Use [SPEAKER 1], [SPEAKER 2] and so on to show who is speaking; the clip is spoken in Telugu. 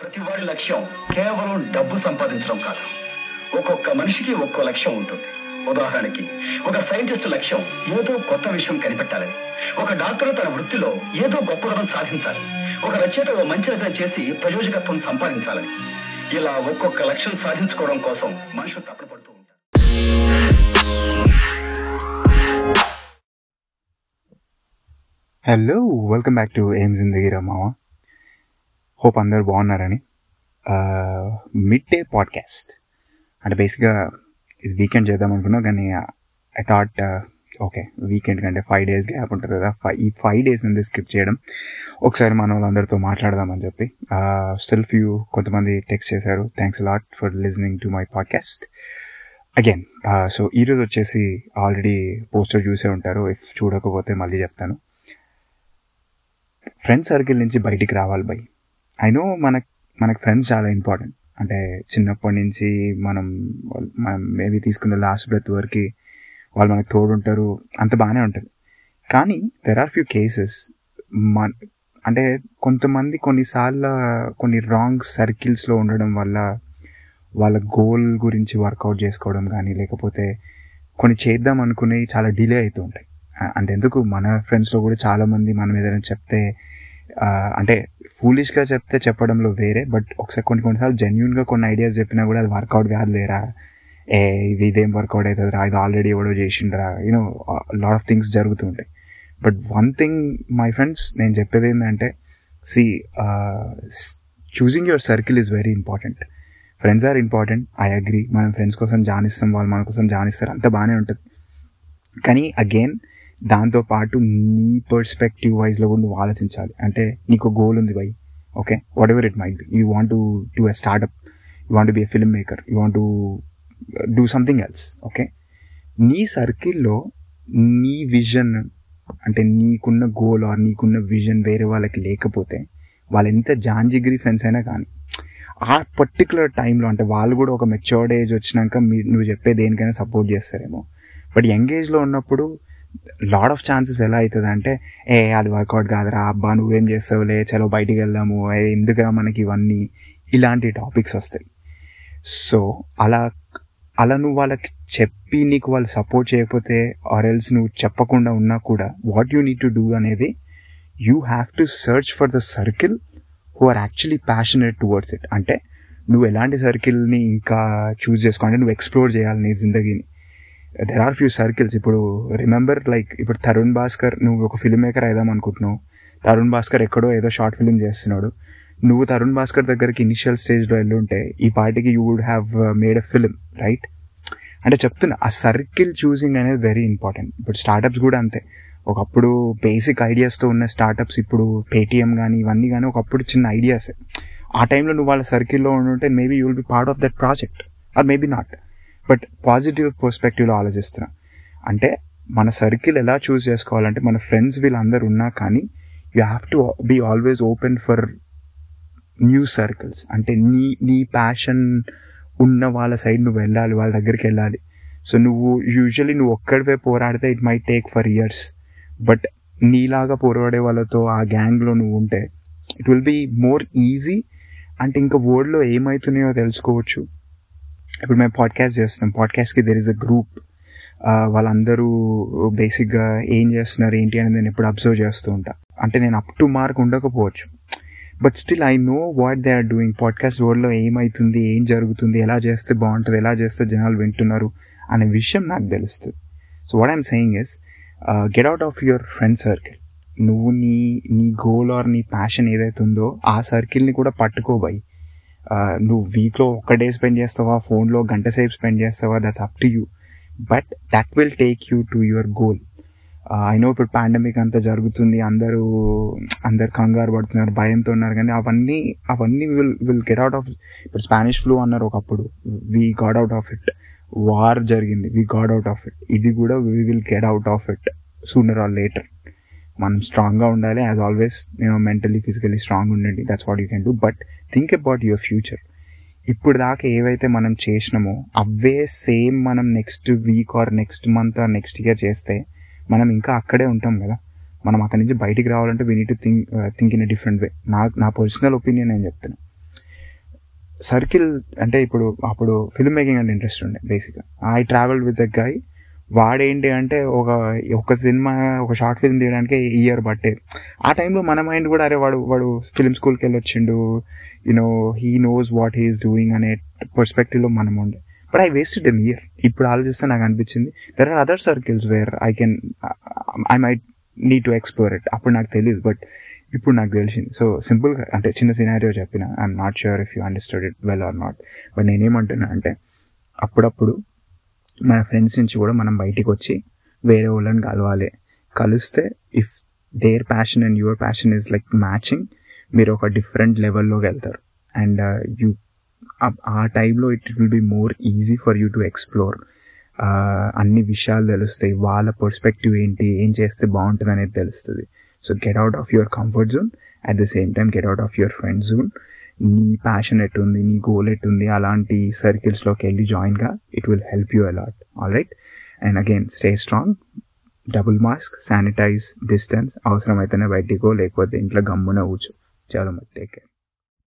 [SPEAKER 1] ప్రతి వాడి లక్ష్యం కేవలం డబ్బు సంపాదించడం కాదు. ఒక్కొక్క మనిషికి ఒక్కో లక్ష్యం ఉంటుంది. ఉదాహరణకి ఒక సైంటిస్ట్ లక్ష్యం ఏదో కొత్త విషయం కనిపెట్టాలని. ఒక డాక్టర్ తన వృత్తిలో ఏదో గొప్పదనం సాధించాలి. ఒక రచయిత ఓ మంచి రచన చేసి ప్రయోజకత్వం సంపాదించాలని. ఇలా ఒక్కొక్క లక్ష్యం సాధించుకోవడం కోసం మనుషులు తప్పన పడుతూ ఉంటారు
[SPEAKER 2] హలో వెల్కమ్ బ్యాక్ టు ఏం జిందగీ మావా హోప్ అందరు బాగున్నారని. Mid day podcast. అంటే బేసిక్గా ఇది వీకెండ్ చేద్దాం అనుకున్నా కానీ ఐ థాట్ ఓకే వీకెండ్ కంటే ఫైవ్ డేస్ గ్యాప్ ఉంటుంది కదా. ఫైవ్ ఈ ఫైవ్ డేస్ నుండి స్కిప్ చేయడం. ఒకసారి మన వాళ్ళందరితో మాట్లాడదామని చెప్పి. స్టిల్ ఫ్యూ కొంతమంది టెక్స్ట్ చేశారు. Thanks lot for listening to my podcast again so ఈరోజు వచ్చేసి ఆల్రెడీ పోస్టర్ చూసే ఉంటారు. ఇఫ్ చూడకపోతే మళ్ళీ చెప్తాను. ఫ్రెండ్స్ సర్కిల్ నుంచి బయటికి రావాలి బై. ఐ నో మనకు మనకు ఫ్రెండ్స్ చాలా ఇంపార్టెంట్ అంటే చిన్నప్పటి నుంచి మనం మనం మేబీ తీసుకున్న లాస్ట్ బ్రెత్ వరకు వాళ్ళు మనకు తోడుంటారు అంత బాగానే ఉంటుంది. కానీ దెర్ ఆర్ ఫ్యూ కేసెస్ మన అంటే కొంతమంది కొన్నిసార్లు కొన్ని రాంగ్ సర్కిల్స్లో ఉండడం వల్ల వాళ్ళ గోల్ గురించి వర్కౌట్ చేసుకోవడం కానీ లేకపోతే కొన్ని చేద్దాం అనుకుని చాలా డిలే అవుతూ ఉంటాయి. అంటే ఎందుకు మన ఫ్రెండ్స్లో కూడా చాలామంది మనం ఏదైనా చెప్తే అంటే ఫూలిష్గా చెప్తే చెప్పడంలో వేరే బట్ ఒకసారి కొన్ని కొన్నిసార్లు జెన్యున్గా కొన్ని ఐడియాస్ చెప్పినా కూడా అది వర్కౌట్ కాదు లేరా? ఏ ఇది ఇదేం వర్కౌట్ అవుతుంది రా ఇది ఆల్రెడీ ఎవడో చేసిండ్రా? You know lot of things జరుగుతుంటాయి but one thing my friends నేను చెప్పేది ఏంటంటే c choosing your circle is very important friends are important I agree మనం ఫ్రెండ్స్ కోసం జానిస్తాం వాళ్ళు మన కోసం జానిస్తారు అంత బాగానే ఉంటుంది. కానీ అగైన్ దాంతోపాటు నీ పర్స్పెక్టివ్ వైజ్లో కూడా నువ్వు ఆలోచించాలి. అంటే నీకు గోల్ ఉంది by okay whatever it might be you want to do a startup you want be a film maker you want to do something else okay నీ సర్కిల్లో నీ విజన్ అంటే నీకున్న గోల్ ఆర్ నీకున్న విజన్ వేరే వాళ్ళకి లేకపోతే వాళ్ళు ఎంత జాంజిగిరి ఫ్రెండ్స్ అయినా కానీ ఆ పర్టికులర్ టైంలో అంటే వాళ్ళు కూడా ఒక మెచ్యూర్డ్ ఏజ్ వచ్చినాక మీరు నువ్వు చెప్పే దేనికైనా సపోర్ట్ చేస్తారేమో. బట్ యంగ్ ఏజ్లో ఉన్నప్పుడు లాడ్ ఆఫ్ ఛాన్సెస్ ఎలా అవుతుంది అంటే ఏ అది వర్కౌట్ కాదురా అబ్బా నువ్వేం చేస్తావులే చలో బయటికి వెళ్దాము ఎందుకురా మనకి ఇవన్నీ? ఇలాంటి టాపిక్స్ వస్తాయి. సో అలా అలా నువ్వు వాళ్ళకి చెప్పి నీకు వాళ్ళు సపోర్ట్ చేయకపోతే ఆర్ ఎల్స్ నువ్వు చెప్పకుండా ఉన్నా కూడా what you need to do అనేది you have to search for the circle who are actually passionate towards it అంటే నువ్వు ఎలాంటి సర్కిల్ని ఇంకా చూస్ చేసుకో అంటే నువ్వు ఎక్స్ప్లోర్ చేయాలి నీ జిందగీని. దెర్ ఆర్ ఫ్యూ సర్కిల్స్ ఇప్పుడు రిమెంబర్ లైక్ ఇప్పుడు తరుణ్ భాస్కర్ నువ్వు ఒక ఫిల్మ్ మేకర్ అయిదాం అనుకుంటున్నావు. తరుణ్ భాస్కర్ ఎక్కడో ఏదో షార్ట్ ఫిల్మ్ చేస్తున్నాడు. నువ్వు తరుణ్ భాస్కర్ దగ్గరికి ఇనిషియల్ స్టేజ్లో వెళ్ళుంటే ఈ పార్టీకి you would have made a film right అంటే చెప్తున్నా ఆ సర్కిల్ చూసింగ్ అనేది వెరీ ఇంపార్టెంట్ ఇప్పుడు స్టార్టప్స్ కూడా అంతే. ఒకప్పుడు బేసిక్ ఐడియాస్తో ఉన్న స్టార్టప్స్ ఇప్పుడు పేటిఎం కానీ ఇవన్నీ కానీ ఒకప్పుడు చిన్న ఐడియాసే ఆ టైంలో నువ్వు వాళ్ళ సర్కిల్లో ఉండుంటే maybe you will be part of that project or maybe not but positive పర్స్పెక్టివ్లో ఆలోచిస్తున్నా. అంటే మన సర్కిల్ ఎలా చూస్ చేసుకోవాలంటే మన ఫ్రెండ్స్ వీళ్ళందరూ ఉన్నా కానీ you have to be always open for new circles. అంటే నీ నీ ప్యాషన్ ఉన్న వాళ్ళ సైడ్ నువ్వు వెళ్ళాలి వాళ్ళ దగ్గరికి వెళ్ళాలి. సో నువ్వు యూజువలీ నువ్వు ఒక్కడివే పోరాడితే it may take for years. But నీలాగా పోరాడే వాళ్ళతో ఆ గ్యాంగ్లో నువ్వు ఉంటే it will be more easy. అంటే ఇంకా వరల్డ్లో ఏమవుతున్నాయో తెలుసుకోవచ్చు. ఇప్పుడు మేము పాడ్కాస్ట్ చేస్తున్నాం. పాడ్కాస్ట్కి దెర్ ఇస్ అ గ్రూప్ వాళ్ళందరూ బేసిక్గా ఏం చేస్తున్నారు ఏంటి అనేది నేను ఎప్పుడు అబ్జర్వ్ చేస్తూ ఉంటా. అంటే నేను అప్ టు మార్క్ ఉండకపోవచ్చు. But still I know what they are doing podcast వరల్డ్లో ఏమవుతుంది ఏం జరుగుతుంది ఎలా చేస్తే బాగుంటుంది ఎలా చేస్తే జనాలు వింటున్నారు అనే విషయం నాకు తెలుస్తుంది. So what I'm saying is get out of your friend circle నువ్వు నీ నీ గోల్ ఆర్ నీ ప్యాషన్ ఏదైతే ఉందో ఆ సర్కిల్ని కూడా పట్టుకోబోయి. నువ్వు వీక్లో ఒక డే స్పెండ్ చేస్తావా? ఫోన్లో గంట సేపు స్పెండ్ చేస్తావా? That's up to you but that will take you to your goal I know ఇప్పుడు పాండమిక్ అంతా జరుగుతుంది. అందరూ అందరు కంగారు పడుతున్నారు భయంతో ఉన్నారు. కానీ అవన్నీ అవన్నీ will will get out of ఇప్పుడు స్పానిష్ ఫ్లూ అన్నారు ఒకప్పుడు. We got out of it war జరిగింది. We got out of it ఇది కూడా we will get out of it sooner or later మనం స్ట్రాంగ్గా ఉండాలి. యాజ్ ఆల్వేస్ నేను మెంటలీ ఫిజికలీ స్ట్రాంగ్ ఉండండి. That's what you can do but think about your future ఇప్పుడు దాకా ఏవైతే మనం చేసినామో అవే సేమ్ మనం next week or next month or next year చేస్తే మనం ఇంకా అక్కడే ఉంటాం కదా. మనం అక్కడి నుంచి బయటికి రావాలంటే we need think think in different way నా నా పర్సనల్ ఒపీనియన్ నేను చెప్తాను సర్కిల్ అంటే ఇప్పుడు అప్పుడు ఫిల్మ్ మేకింగ్ అంటే ఇంట్రెస్ట్ ఉండే బేసిక్గా I travel with the guy వాడేంటి అంటే ఒక ఒక సినిమా ఒక షార్ట్ ఫిల్మ్ తీయడానికి ఇయర్ బట్టే ఆ టైంలో మన మైండ్ కూడా అరే వాడు వాడు ఫిల్మ్ స్కూల్కి వెళ్ళి వచ్చిండు you know he knows what he's doing అనే పర్స్పెక్టివ్లో మనం ఉండే. But I wasted an year ఇప్పుడు ఆలోచిస్తే నాకు అనిపించింది there are other circles where I can I might need to explore it అప్పుడు నాకు తెలియదు బట్ ఇప్పుడు నాకు తెలిసింది. సో సింపుల్గా అంటే చిన్న సినారియో చెప్పిన I'm not sure if you understand it well or not but నేనేమంటున్నా అంటే అప్పుడప్పుడు మన ఫ్రెండ్స్ నుంచి కూడా మనం బయటికి వచ్చి వేరే వాళ్ళని కలవాలి. కలిస్తే if there passion and your passion is like matching మీరు ఒక డిఫరెంట్ లెవెల్లోకి వెళ్తారు. Uh, అండ్ యూ ఆ టైంలో it will be more easy for you to explore అన్ని విషయాలు తెలుస్తాయి. వాళ్ళ పర్స్పెక్టివ్ ఏంటి? ఏం చేస్తే బాగుంటుంది అనేది తెలుస్తుంది. So get out of your comfort zone at the same time get out of your friend zone నీ ప్యాషన్ ఎట్టుంది నీ గోల్ ఎట్టుంది అలాంటి సర్కిల్స్లోకి వెళ్ళి జాయిన్గా it will help you a lot all right and again stay strong double mask sanitize distance అవసరమైతేనే బయటికో లేకపోతే ఇంట్లో గమ్మున కూర్చో. చాలా మచ్ టేక్ కేర్